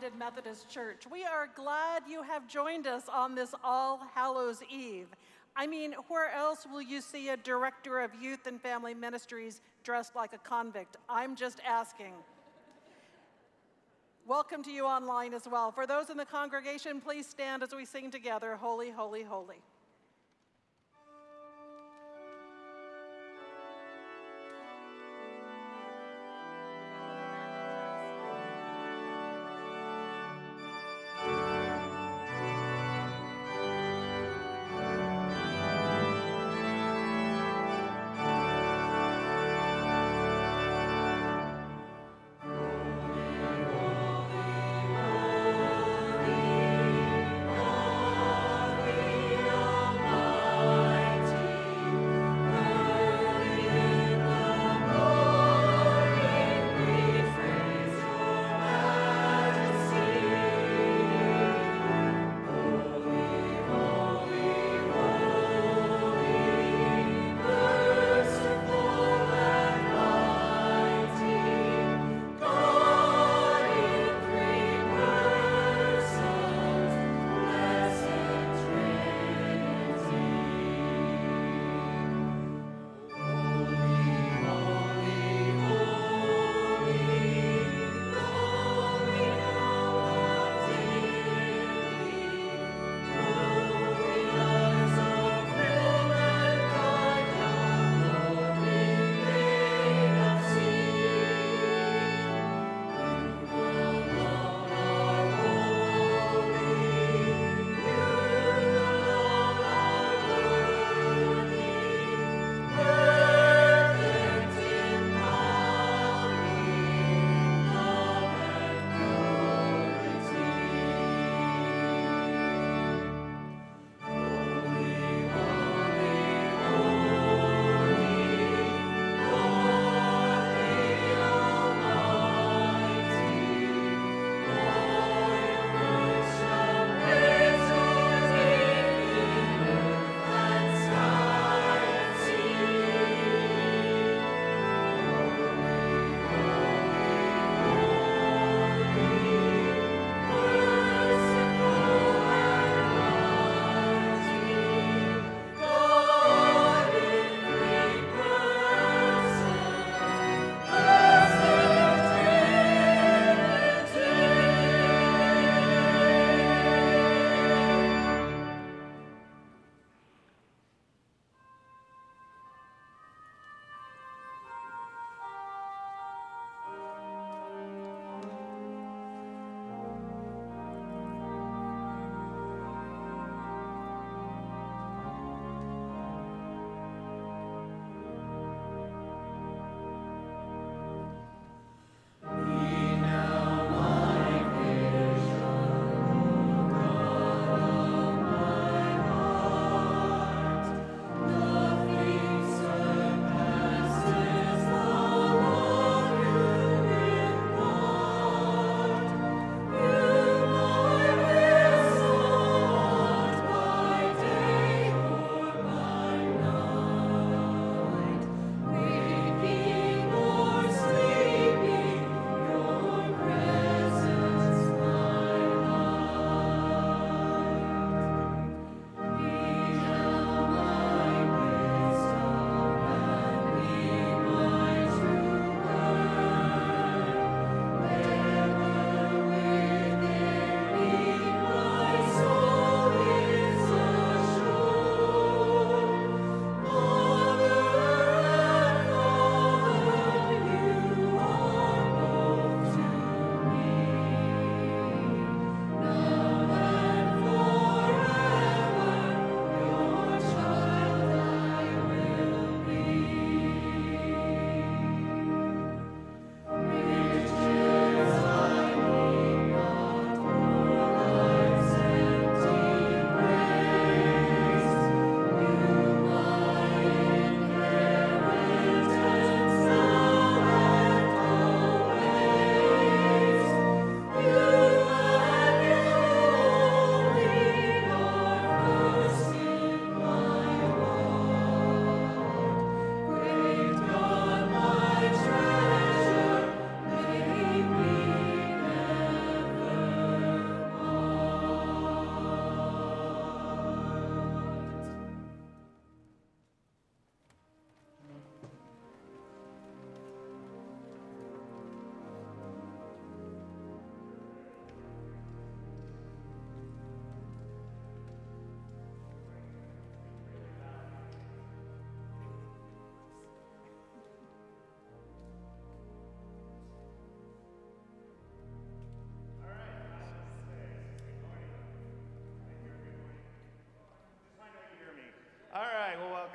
Baptist Church. We are glad you have joined us on this All Hallows Eve. I mean, where else will you see a director of youth and family ministries dressed like a convict? I'm just asking. Welcome to you online as well. For those in the congregation, please stand as we sing together Holy, Holy, Holy.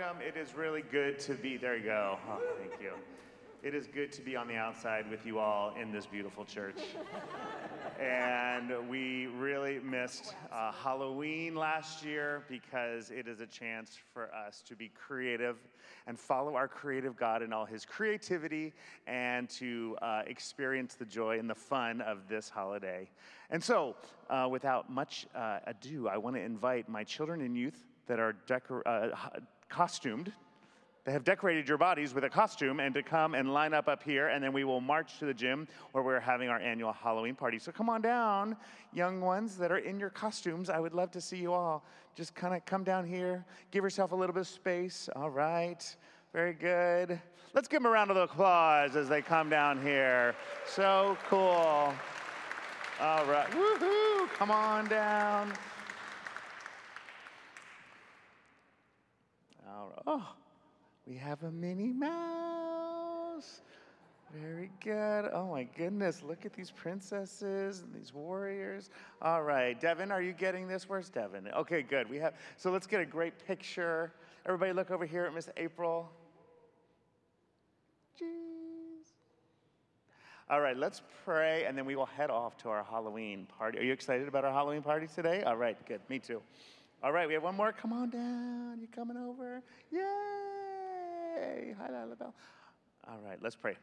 Welcome. It is really good to be, there you go. Oh, thank you. It is good to be on the outside with you all in this beautiful church. and we really missed uh, Halloween last year because it is a chance for us to be creative and follow our creative God in all his creativity and to uh, experience the joy and the fun of this holiday. And so, uh, without much uh, ado, I want to invite my children and youth that are decor- uh, costumed they have decorated your bodies with a costume and to come and line up up here, and then we will march to the gym where we're having our annual Halloween party. So come on down, young ones that are in your costumes. I would love to see you all. Just kind of come down here, give yourself a little bit of space. All right, very good. Let's give them a round of applause as they come down here. So cool. All right, woohoo, come on down. Oh. We have a Minnie Mouse. Very good. Oh my goodness, look at these princesses and these warriors. All right, Devin, are you getting this? Where's Devin? Okay, good. We have so let's get a great picture. Everybody look over here at Miss April. Jeez. All right, let's pray and then we will head off to our Halloween party. Are you excited about our Halloween party today? All right, good. Me too. All right, we have one more. Come on down. You coming over? Yay! Hi, Lalabelle. All right, let's pray.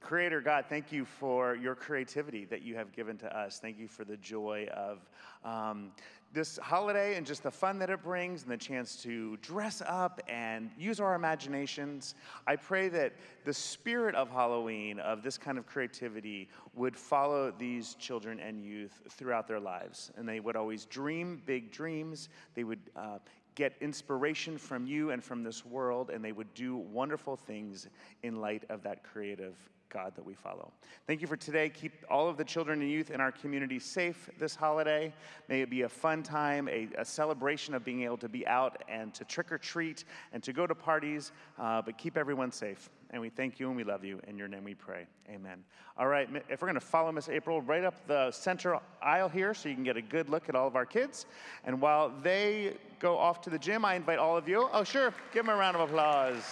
Creator God, thank you for your creativity that you have given to us. Thank you for the joy of um, this holiday and just the fun that it brings and the chance to dress up and use our imaginations. I pray that the spirit of Halloween, of this kind of creativity, would follow these children and youth throughout their lives. And they would always dream big dreams. They would uh, get inspiration from you and from this world, and they would do wonderful things in light of that creative God that we follow. Thank you for today. Keep all of the children and youth in our community safe this holiday. May it be a fun time, a, a celebration of being able to be out and to trick or treat and to go to parties, uh, but keep everyone safe. And we thank you and we love you. In your name we pray. Amen. All right, if we're going to follow Miss April right up the center aisle here so you can get a good look at all of our kids. And while they go off to the gym, I invite all of you. Oh, sure, give them a round of applause.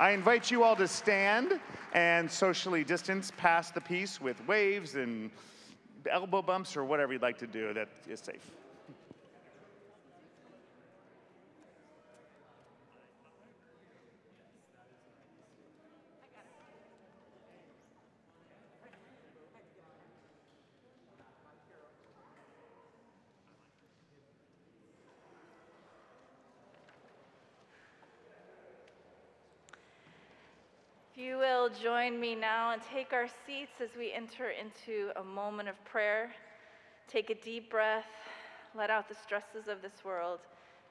I invite you all to stand and socially distance past the peace with waves and elbow bumps or whatever you'd like to do that is safe. you will join me now and take our seats as we enter into a moment of prayer. Take a deep breath, let out the stresses of this world,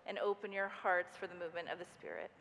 and open your hearts for the movement of the Spirit.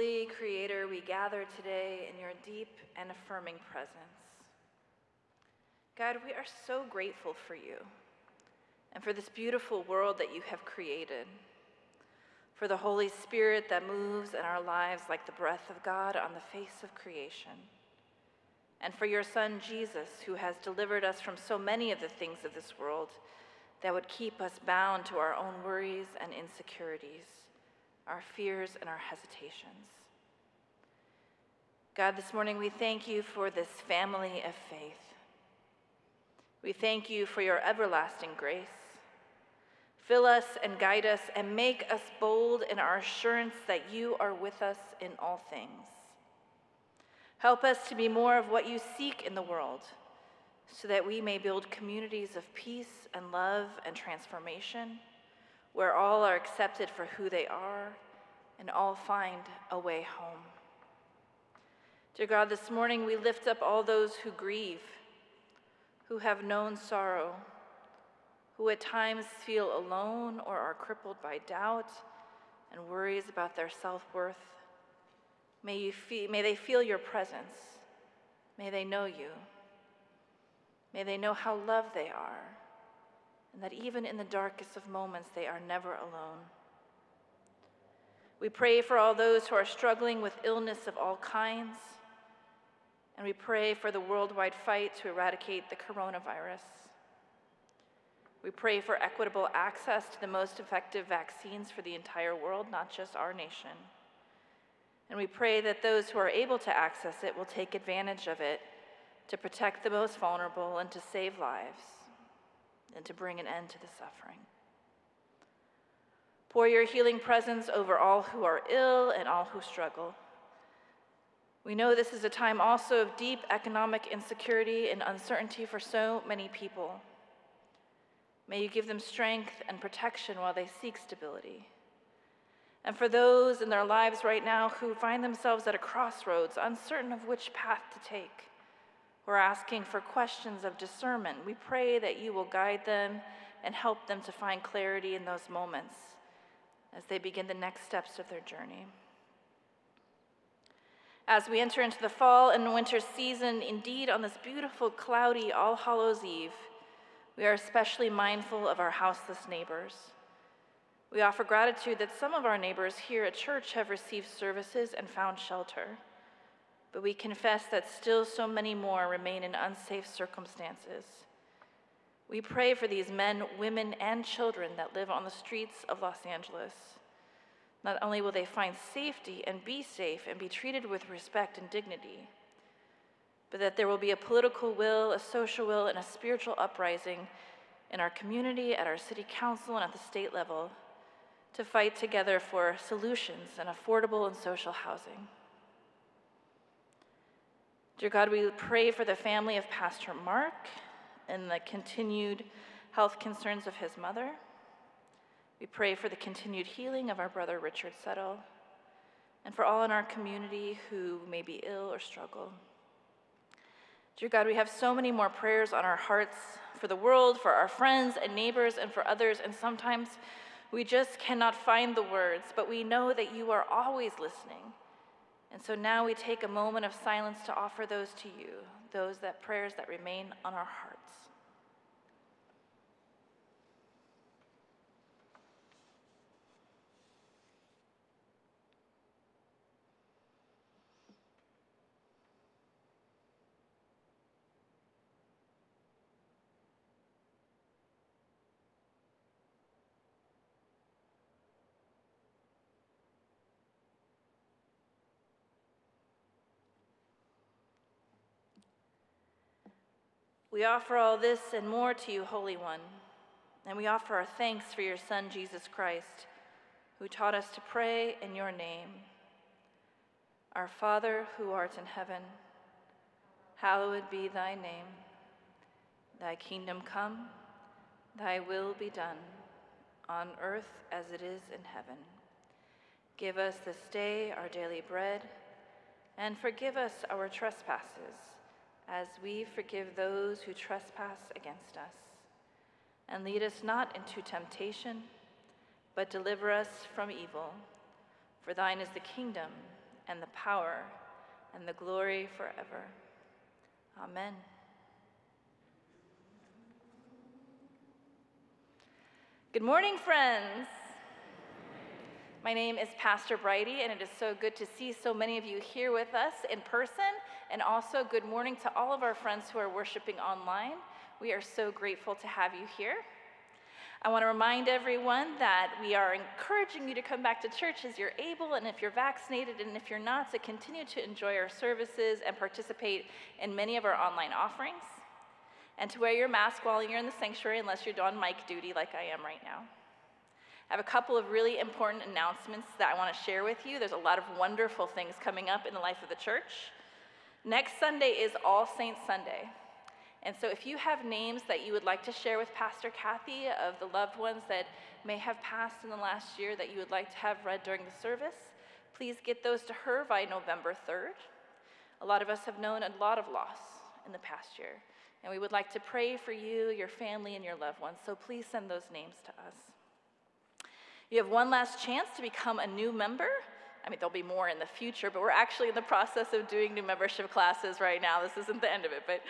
Holy Creator, we gather today in your deep and affirming presence. God, we are so grateful for you and for this beautiful world that you have created, for the Holy Spirit that moves in our lives like the breath of God on the face of creation, and for your Son, Jesus, who has delivered us from so many of the things of this world that would keep us bound to our own worries and insecurities, our fears and our hesitations. God, this morning we thank you for this family of faith. We thank you for your everlasting grace. Fill us and guide us and make us bold in our assurance that you are with us in all things. Help us to be more of what you seek in the world so that we may build communities of peace and love and transformation where all are accepted for who they are and all find a way home. Dear God, this morning we lift up all those who grieve, who have known sorrow, who at times feel alone or are crippled by doubt and worries about their self worth. May, you may they feel your presence. May they know you. May they know how loved they are, and that even in the darkest of moments, they are never alone. We pray for all those who are struggling with illness of all kinds, and we pray for the worldwide fight to eradicate the coronavirus. We pray for equitable access to the most effective vaccines for the entire world, not just our nation. And we pray that those who are able to access it will take advantage of it to protect the most vulnerable and to save lives and to bring an end to the suffering. Pour your healing presence over all who are ill and all who struggle. We know this is a time also of deep economic insecurity and uncertainty for so many people. May you give them strength and protection while they seek stability. And for those in their lives right now who find themselves at a crossroads, uncertain of which path to take, we're asking for questions of discernment. We pray that you will guide them and help them to find clarity in those moments as they begin the next steps of their journey. As we enter into the fall and winter season, indeed on this beautiful, cloudy All Hallows Eve, we are especially mindful of our houseless neighbors. We offer gratitude that some of our neighbors here at church have received services and found shelter, but we confess that still so many more remain in unsafe circumstances. We pray for these men, women, and children that live on the streets of Los Angeles. Not only will they find safety and be safe and be treated with respect and dignity, but that there will be a political will, a social will, and a spiritual uprising in our community, at our city council, and at the state level to fight together for solutions and affordable and social housing. Dear God, we pray for the family of Pastor Mark and the continued health concerns of his mother. We pray for the continued healing of our brother Richard Settle and for all in our community who may be ill or struggle. Dear God, we have so many more prayers on our hearts for the world, for our friends and neighbors, and for others, and sometimes we just cannot find the words, but we know that you are always listening. And so now we take a moment of silence to offer those to you, those that prayers that remain on our hearts. We offer all this and more to you, Holy One, and we offer our thanks for your Son, Jesus Christ, who taught us to pray in your name. Our Father, who art in heaven, hallowed be thy name. Thy kingdom come, thy will be done, on earth as it is in heaven. Give us this day our daily bread, and forgive us our trespasses as we forgive those who trespass against us. And lead us not into temptation, but deliver us from evil. For thine is the kingdom, and the power, and the glory forever. Amen. Good morning, friends. My name is Pastor Brighty, and it is so good to see so many of you here with us in person and also, good morning to all of our friends who are worshiping online. We are so grateful to have you here. I want to remind everyone that we are encouraging you to come back to church as you're able, and if you're vaccinated, and if you're not, to continue to enjoy our services and participate in many of our online offerings, and to wear your mask while you're in the sanctuary unless you're on mic duty like I am right now. I have a couple of really important announcements that I want to share with you. There's a lot of wonderful things coming up in the life of the church. Next Sunday is All Saints Sunday. And so, if you have names that you would like to share with Pastor Kathy of the loved ones that may have passed in the last year that you would like to have read during the service, please get those to her by November 3rd. A lot of us have known a lot of loss in the past year, and we would like to pray for you, your family, and your loved ones. So, please send those names to us. You have one last chance to become a new member. I mean, there'll be more in the future, but we're actually in the process of doing new membership classes right now. This isn't the end of it, but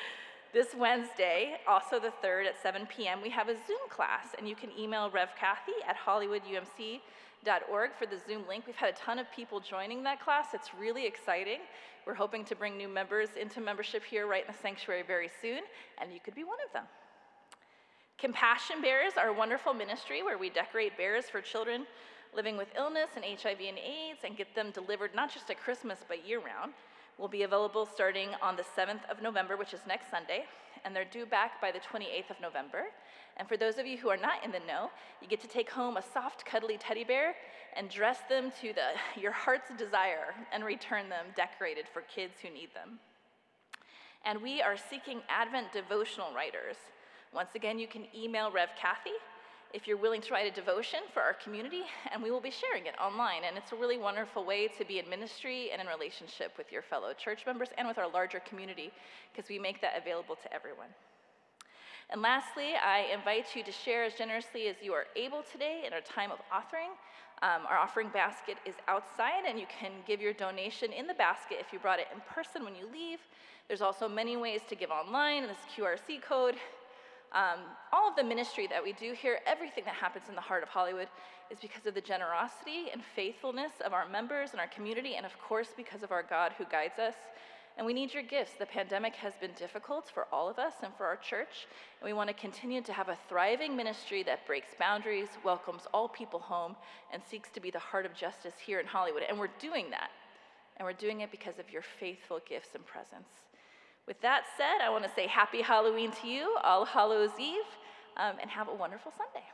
this Wednesday, also the 3rd at 7 p.m., we have a Zoom class, and you can email Rev Kathy at hollywoodumc.org for the Zoom link. We've had a ton of people joining that class. It's really exciting. We're hoping to bring new members into membership here right in the sanctuary very soon, and you could be one of them. Compassion Bears are a wonderful ministry where we decorate bears for children living with illness and HIV and AIDS and get them delivered not just at Christmas but year round will be available starting on the 7th of November, which is next Sunday, and they're due back by the 28th of November. And for those of you who are not in the know, you get to take home a soft, cuddly teddy bear and dress them to the, your heart's desire and return them decorated for kids who need them. And we are seeking Advent devotional writers. Once again, you can email Rev Kathy if you're willing to write a devotion for our community, and we will be sharing it online. And it's a really wonderful way to be in ministry and in relationship with your fellow church members and with our larger community, because we make that available to everyone. And lastly, I invite you to share as generously as you are able today in our time of offering. Um, our offering basket is outside, and you can give your donation in the basket if you brought it in person when you leave. There's also many ways to give online, this QRC code um, all of the ministry that we do here, everything that happens in the heart of Hollywood, is because of the generosity and faithfulness of our members and our community, and of course, because of our God who guides us. And we need your gifts. The pandemic has been difficult for all of us and for our church, and we want to continue to have a thriving ministry that breaks boundaries, welcomes all people home, and seeks to be the heart of justice here in Hollywood. And we're doing that. And we're doing it because of your faithful gifts and presence. With that said, I want to say happy Halloween to you, All Hallows Eve, um, and have a wonderful Sunday.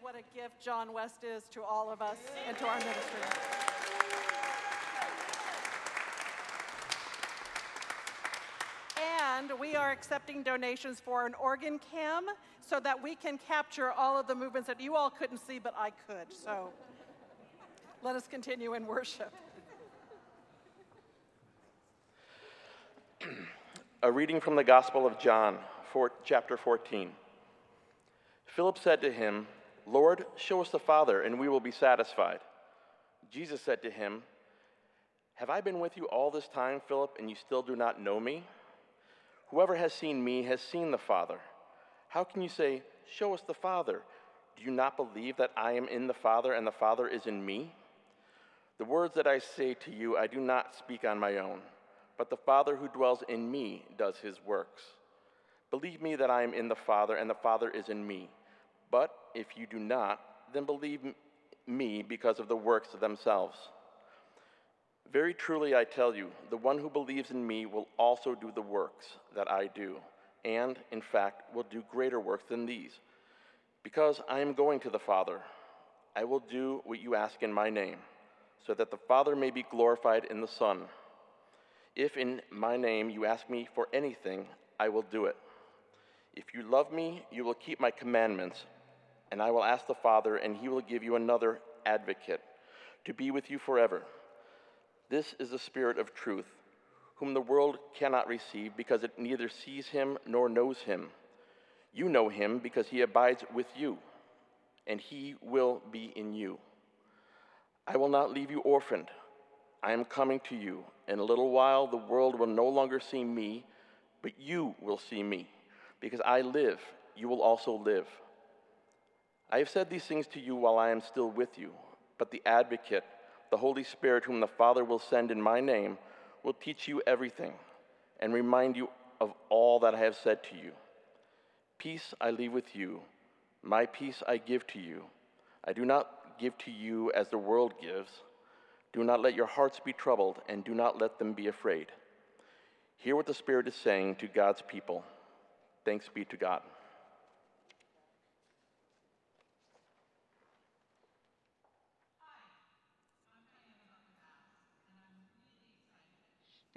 What a gift John West is to all of us and to our ministry. And we are accepting donations for an organ cam so that we can capture all of the movements that you all couldn't see, but I could. So let us continue in worship. A reading from the Gospel of John, four, chapter 14. Philip said to him, Lord, show us the Father, and we will be satisfied. Jesus said to him, Have I been with you all this time, Philip, and you still do not know me? Whoever has seen me has seen the Father. How can you say, Show us the Father? Do you not believe that I am in the Father and the Father is in me? The words that I say to you, I do not speak on my own but the Father who dwells in me does his works. Believe me that I am in the Father, and the Father is in me. But if you do not, then believe me because of the works themselves. Very truly I tell you, the one who believes in me will also do the works that I do, and, in fact, will do greater works than these. Because I am going to the Father, I will do what you ask in my name, so that the Father may be glorified in the Son. If in my name you ask me for anything, I will do it. If you love me, you will keep my commandments, and I will ask the Father, and he will give you another advocate to be with you forever. This is the Spirit of truth, whom the world cannot receive because it neither sees him nor knows him. You know him because he abides with you, and he will be in you. I will not leave you orphaned. I am coming to you. In a little while, the world will no longer see me, but you will see me. Because I live, you will also live. I have said these things to you while I am still with you, but the advocate, the Holy Spirit, whom the Father will send in my name, will teach you everything and remind you of all that I have said to you. Peace I leave with you, my peace I give to you. I do not give to you as the world gives. Do not let your hearts be troubled, and do not let them be afraid. Hear what the Spirit is saying to God's people. Thanks be to God.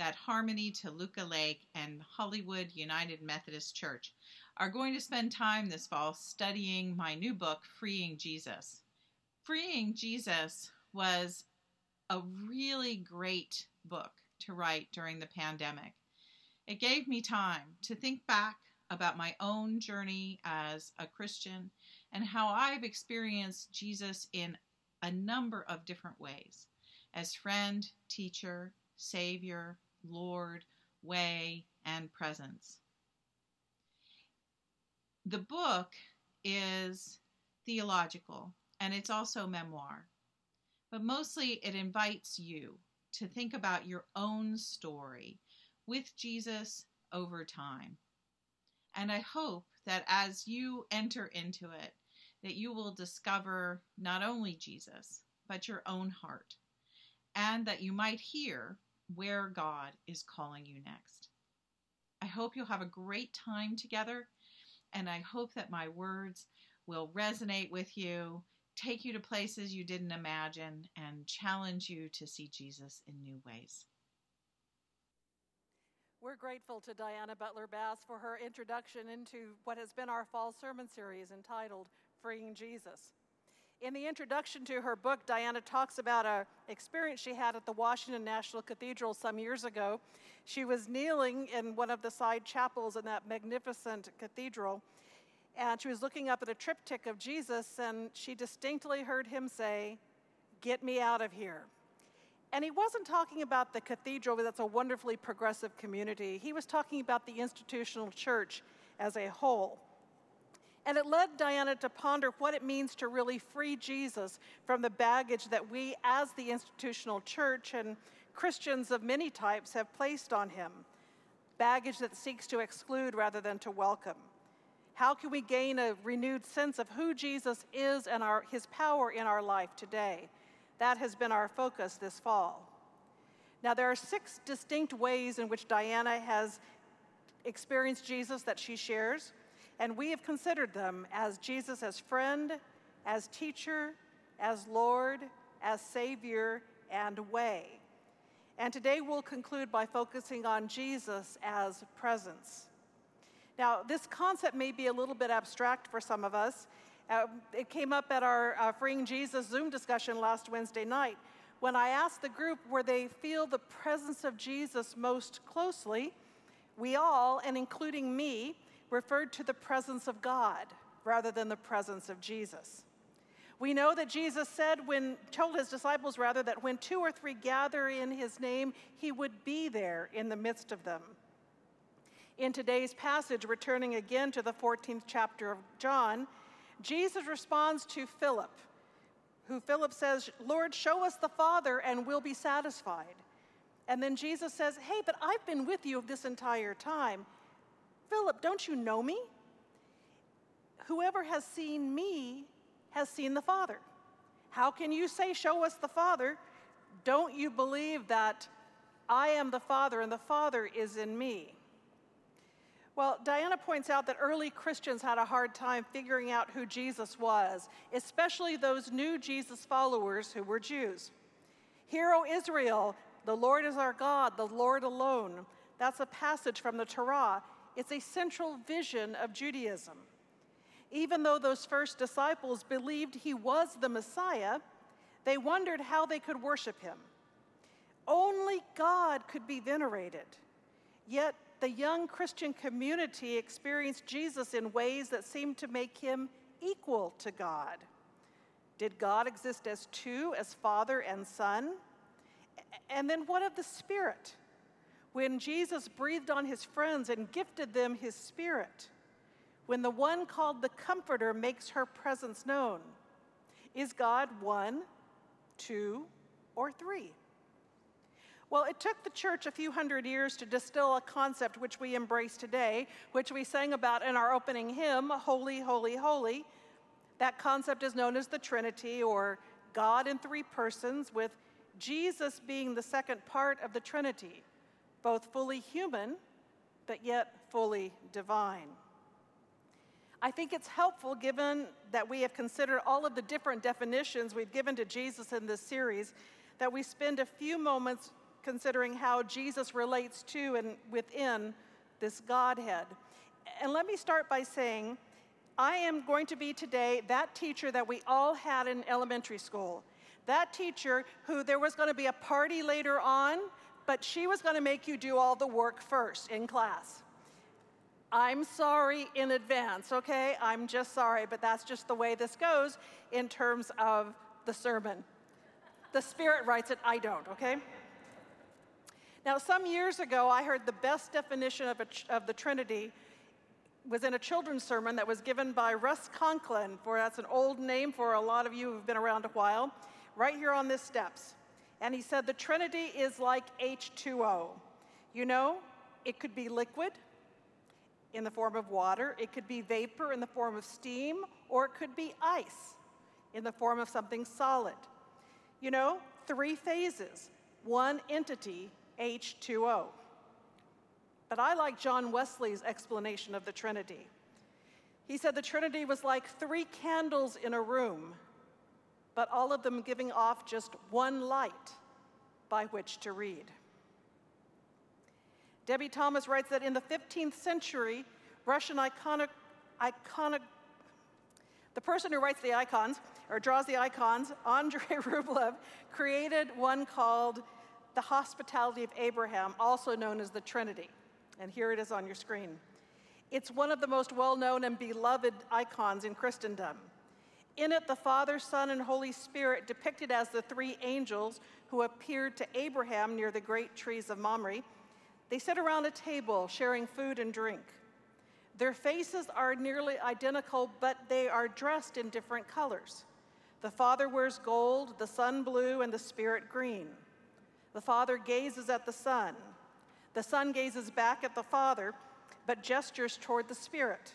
That Harmony Toluca Lake and Hollywood United Methodist Church are going to spend time this fall studying my new book, Freeing Jesus. Freeing Jesus was a really great book to write during the pandemic. It gave me time to think back about my own journey as a Christian and how I've experienced Jesus in a number of different ways as friend, teacher, Savior, Lord, way, and presence. The book is theological and it's also memoir but mostly it invites you to think about your own story with Jesus over time. And I hope that as you enter into it, that you will discover not only Jesus, but your own heart, and that you might hear where God is calling you next. I hope you'll have a great time together, and I hope that my words will resonate with you take you to places you didn't imagine, and challenge you to see Jesus in new ways. We're grateful to Diana Butler Bass for her introduction into what has been our fall sermon series entitled Freeing Jesus. In the introduction to her book, Diana talks about an experience she had at the Washington National Cathedral some years ago. She was kneeling in one of the side chapels in that magnificent cathedral and she was looking up at a triptych of Jesus, and she distinctly heard him say, Get me out of here. And he wasn't talking about the cathedral, that's a wonderfully progressive community. He was talking about the institutional church as a whole. And it led Diana to ponder what it means to really free Jesus from the baggage that we, as the institutional church and Christians of many types, have placed on him baggage that seeks to exclude rather than to welcome. How can we gain a renewed sense of who Jesus is and our, his power in our life today? That has been our focus this fall. Now, there are six distinct ways in which Diana has experienced Jesus that she shares, and we have considered them as Jesus as friend, as teacher, as Lord, as Savior, and way. And today we'll conclude by focusing on Jesus as presence. Now, this concept may be a little bit abstract for some of us. Uh, it came up at our uh, Freeing Jesus Zoom discussion last Wednesday night when I asked the group where they feel the presence of Jesus most closely. We all, and including me, referred to the presence of God rather than the presence of Jesus. We know that Jesus said when told his disciples rather that when two or three gather in his name, he would be there in the midst of them. In today's passage, returning again to the 14th chapter of John, Jesus responds to Philip, who Philip says, Lord, show us the Father and we'll be satisfied. And then Jesus says, Hey, but I've been with you this entire time. Philip, don't you know me? Whoever has seen me has seen the Father. How can you say, Show us the Father? Don't you believe that I am the Father and the Father is in me? Well, Diana points out that early Christians had a hard time figuring out who Jesus was, especially those new Jesus followers who were Jews. Hear, O Israel, the Lord is our God, the Lord alone. That's a passage from the Torah. It's a central vision of Judaism. Even though those first disciples believed he was the Messiah, they wondered how they could worship him. Only God could be venerated. Yet the young Christian community experienced Jesus in ways that seemed to make him equal to God. Did God exist as two, as Father and Son? And then what of the Spirit? When Jesus breathed on his friends and gifted them his Spirit, when the one called the Comforter makes her presence known, is God one, two, or three? Well, it took the church a few hundred years to distill a concept which we embrace today, which we sang about in our opening hymn, Holy, Holy, Holy. That concept is known as the Trinity, or God in three persons, with Jesus being the second part of the Trinity, both fully human, but yet fully divine. I think it's helpful, given that we have considered all of the different definitions we've given to Jesus in this series, that we spend a few moments considering how Jesus relates to and within this Godhead. And let me start by saying, I am going to be today that teacher that we all had in elementary school. That teacher who there was going to be a party later on, but she was going to make you do all the work first in class. I'm sorry in advance, okay? I'm just sorry, but that's just the way this goes in terms of the sermon. The Spirit writes it, I don't, okay? Now, some years ago, I heard the best definition of, of the Trinity was in a children's sermon that was given by Russ Conklin, for that's an old name for a lot of you who've been around a while, right here on this steps. And he said the Trinity is like H2O. You know, it could be liquid, in the form of water, it could be vapor in the form of steam, or it could be ice in the form of something solid. You know, three phases, one entity, H2O. But I like John Wesley's explanation of the Trinity. He said the Trinity was like three candles in a room, but all of them giving off just one light by which to read. Debie Thomas writes that in the 15th century, Russian iconic, iconic, the person who writes the icons or draws the icons, Andrei Rublev, created one called the Hospitality of Abraham, also known as the Trinity. And here it is on your screen. It's one of the most well known and beloved icons in Christendom. In it, the Father, Son, and Holy Spirit, depicted as the three angels who appeared to Abraham near the great trees of Mamre, they sit around a table sharing food and drink. Their faces are nearly identical, but they are dressed in different colors. The Father wears gold, the Son blue, and the Spirit green. The Father gazes at the Son. The Son gazes back at the Father, but gestures toward the Spirit.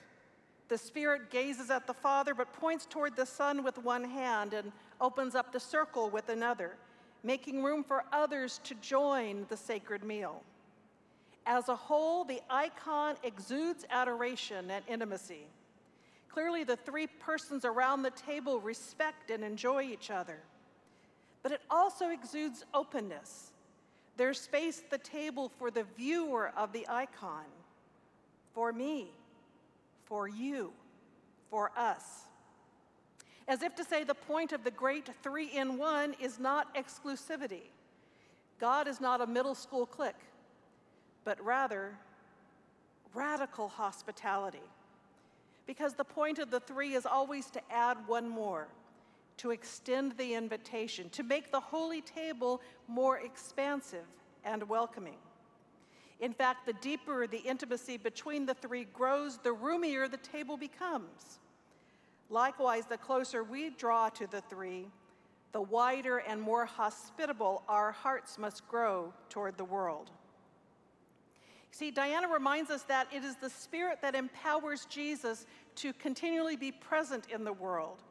The Spirit gazes at the Father, but points toward the Son with one hand and opens up the circle with another, making room for others to join the sacred meal. As a whole, the icon exudes adoration and intimacy. Clearly, the three persons around the table respect and enjoy each other. But it also exudes openness. There's space at the table for the viewer of the icon, for me, for you, for us. As if to say, the point of the great three in one is not exclusivity. God is not a middle school clique, but rather radical hospitality. Because the point of the three is always to add one more, to extend the invitation, to make the holy table more expansive and welcoming. In fact, the deeper the intimacy between the three grows, the roomier the table becomes. Likewise, the closer we draw to the three, the wider and more hospitable our hearts must grow toward the world. See, Diana reminds us that it is the Spirit that empowers Jesus to continually be present in the world.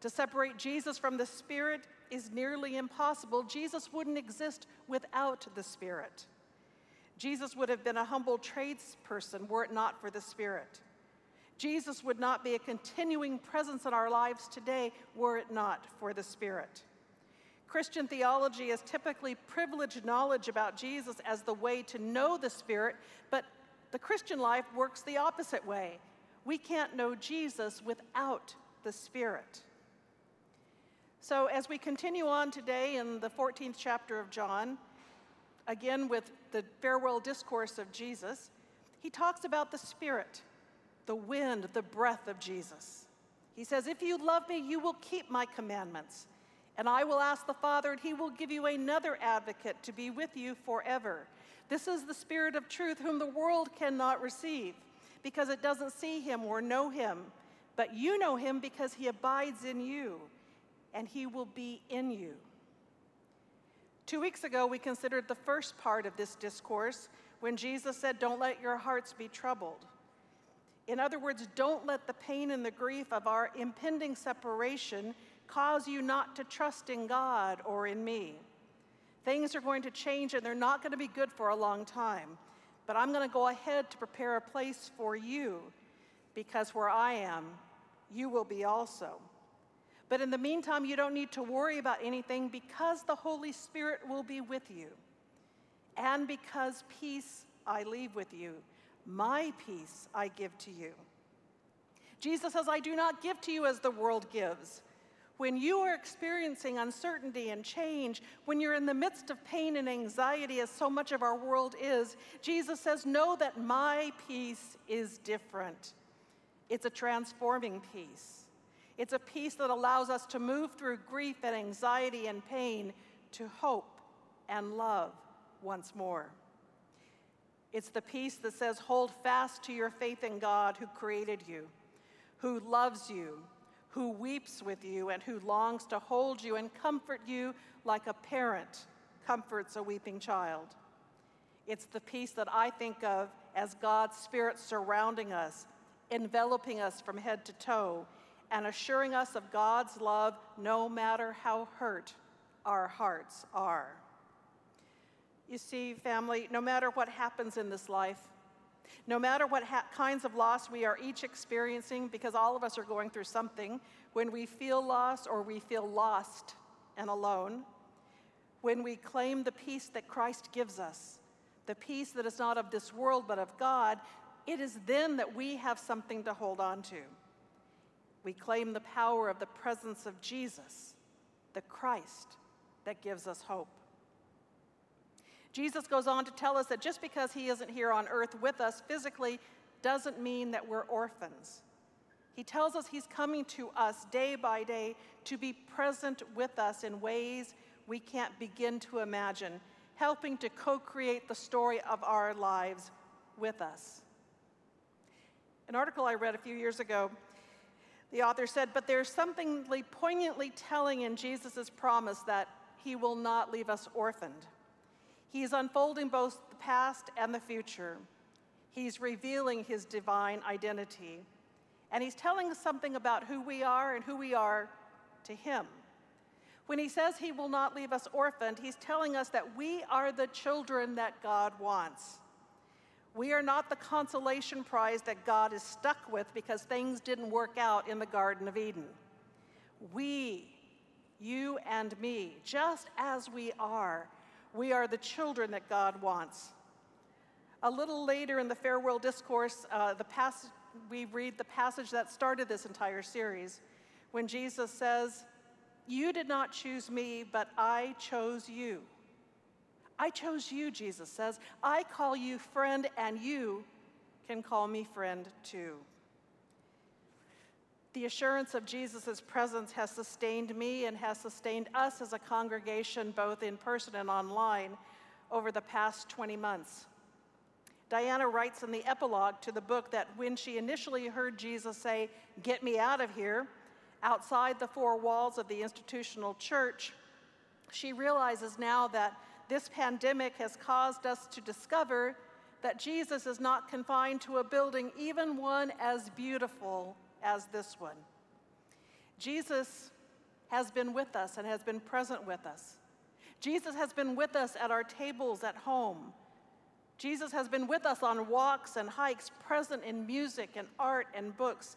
To separate Jesus from the Spirit is nearly impossible. Jesus wouldn't exist without the Spirit. Jesus would have been a humble tradesperson were it not for the Spirit. Jesus would not be a continuing presence in our lives today were it not for the Spirit. Christian theology is typically privileged knowledge about Jesus as the way to know the Spirit, but the Christian life works the opposite way. We can't know Jesus without the Spirit. So, as we continue on today in the 14th chapter of John, again with the farewell discourse of Jesus, he talks about the Spirit, the wind, the breath of Jesus. He says, If you love me, you will keep my commandments. And I will ask the Father, and he will give you another advocate to be with you forever. This is the Spirit of truth, whom the world cannot receive, because it doesn't see him or know him. But you know him because he abides in you, and he will be in you. Two weeks ago, we considered the first part of this discourse when Jesus said, Don't let your hearts be troubled. In other words, don't let the pain and the grief of our impending separation cause you not to trust in God or in me. Things are going to change and they're not going to be good for a long time. But I'm going to go ahead to prepare a place for you because where I am, you will be also. But in the meantime, you don't need to worry about anything because the Holy Spirit will be with you. And because peace I leave with you, my peace I give to you. Jesus says, I do not give to you as the world gives. When you are experiencing uncertainty and change, when you're in the midst of pain and anxiety, as so much of our world is, Jesus says, Know that my peace is different. It's a transforming peace. It's a peace that allows us to move through grief and anxiety and pain to hope and love once more. It's the peace that says, Hold fast to your faith in God who created you, who loves you, who weeps with you and who longs to hold you and comfort you like a parent comforts a weeping child. It's the peace that I think of as God's Spirit surrounding us, enveloping us from head to toe, and assuring us of God's love no matter how hurt our hearts are. You see, family, no matter what happens in this life, no matter what ha- kinds of loss we are each experiencing, because all of us are going through something, when we feel lost or we feel lost and alone, when we claim the peace that Christ gives us, the peace that is not of this world but of God, it is then that we have something to hold on to. We claim the power of the presence of Jesus, the Christ that gives us hope. Jesus goes on to tell us that just because he isn't here on earth with us physically doesn't mean that we're orphans. He tells us he's coming to us day by day to be present with us in ways we can't begin to imagine, helping to co create the story of our lives with us. An article I read a few years ago, the author said, But there's something poignantly telling in Jesus' promise that he will not leave us orphaned. He is unfolding both the past and the future. He's revealing his divine identity. And he's telling us something about who we are and who we are to him. When he says he will not leave us orphaned, he's telling us that we are the children that God wants. We are not the consolation prize that God is stuck with because things didn't work out in the Garden of Eden. We, you and me, just as we are, we are the children that God wants. A little later in the farewell discourse, uh, the we read the passage that started this entire series when Jesus says, You did not choose me, but I chose you. I chose you, Jesus says. I call you friend, and you can call me friend too. The assurance of Jesus' presence has sustained me and has sustained us as a congregation, both in person and online, over the past 20 months. Diana writes in the epilogue to the book that when she initially heard Jesus say, Get me out of here, outside the four walls of the institutional church, she realizes now that this pandemic has caused us to discover that Jesus is not confined to a building, even one as beautiful as this one. Jesus has been with us and has been present with us. Jesus has been with us at our tables at home. Jesus has been with us on walks and hikes, present in music and art and books,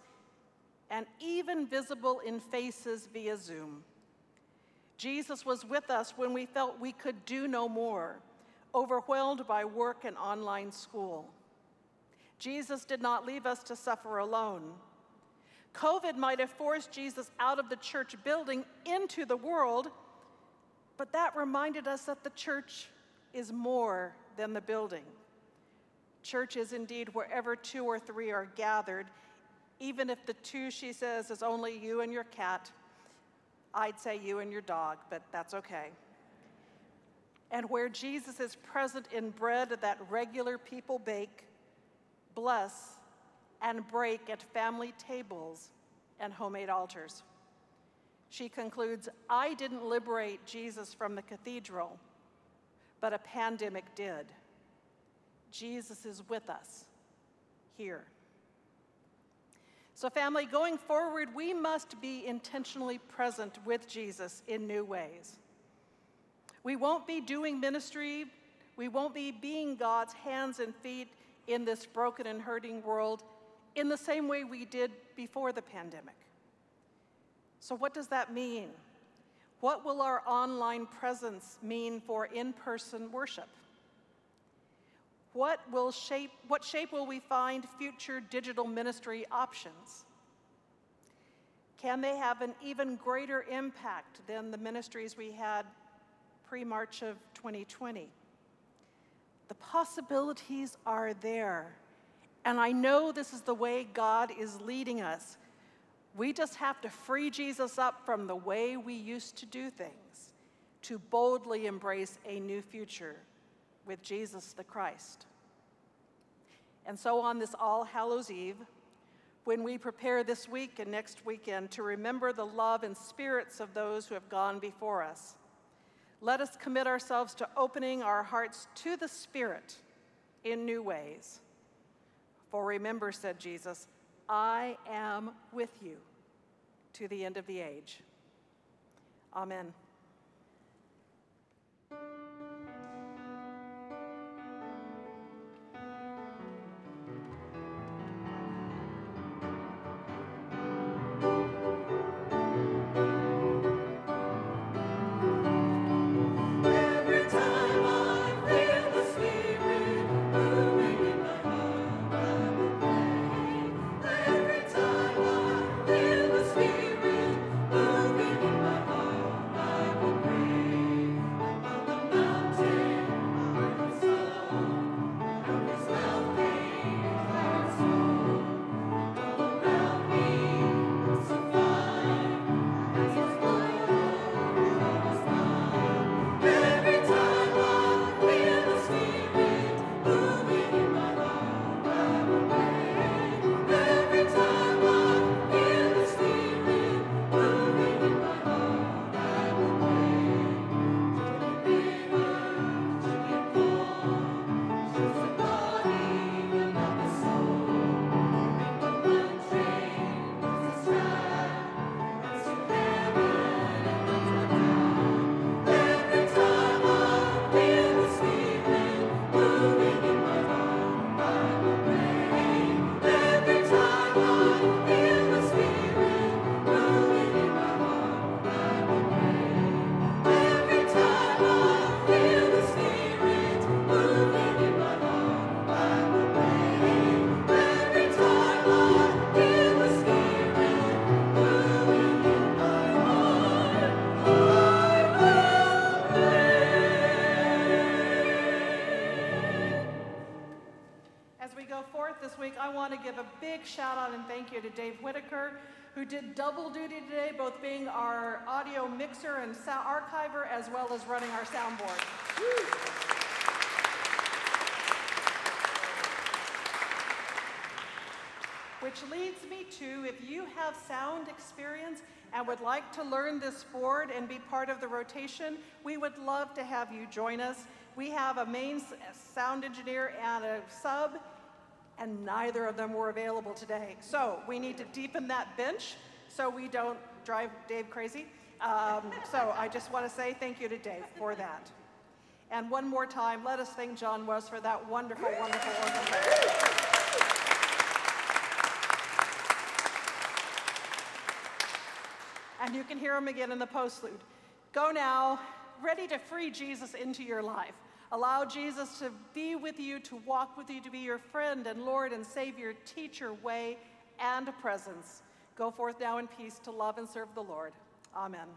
and even visible in faces via Zoom. Jesus was with us when we felt we could do no more, overwhelmed by work and online school. Jesus did not leave us to suffer alone. COVID might have forced Jesus out of the church building into the world, but that reminded us that the church is more than the building. Church is indeed wherever two or three are gathered, even if the two, she says, is only you and your cat. I'd say you and your dog, but that's okay. And where Jesus is present in bread that regular people bake, bless, and break at family tables and homemade altars. She concludes I didn't liberate Jesus from the cathedral, but a pandemic did. Jesus is with us here. So, family, going forward, we must be intentionally present with Jesus in new ways. We won't be doing ministry, we won't be being God's hands and feet in this broken and hurting world in the same way we did before the pandemic. So, what does that mean? What will our online presence mean for in person worship? What, will shape, what shape will we find future digital ministry options? Can they have an even greater impact than the ministries we had pre March of 2020? The possibilities are there. And I know this is the way God is leading us. We just have to free Jesus up from the way we used to do things to boldly embrace a new future with Jesus the Christ. And so on this All Hallows Eve, when we prepare this week and next weekend to remember the love and spirits of those who have gone before us, let us commit ourselves to opening our hearts to the Spirit in new ways. For remember, said Jesus, I am with you to the end of the age. Amen. Big shout out and thank you to Dave Whitaker, who did double duty today, both being our audio mixer and sound archiver, as well as running our soundboard. Which leads me to if you have sound experience and would like to learn this board and be part of the rotation, we would love to have you join us. We have a main sound engineer and a sub, and neither of them were available today. So we need to deepen that bench so we don't drive Dave crazy. Um, so I just want to say thank you to Dave for that. And one more time, let us thank John West for that wonderful, wonderful organ. and you can hear him again in the postlude. Go now, ready to free Jesus into your life. Allow Jesus to be with you, to walk with you, to be your friend and Lord and Savior, teacher, way, and presence. Go forth now in peace to love and serve the Lord. Amen.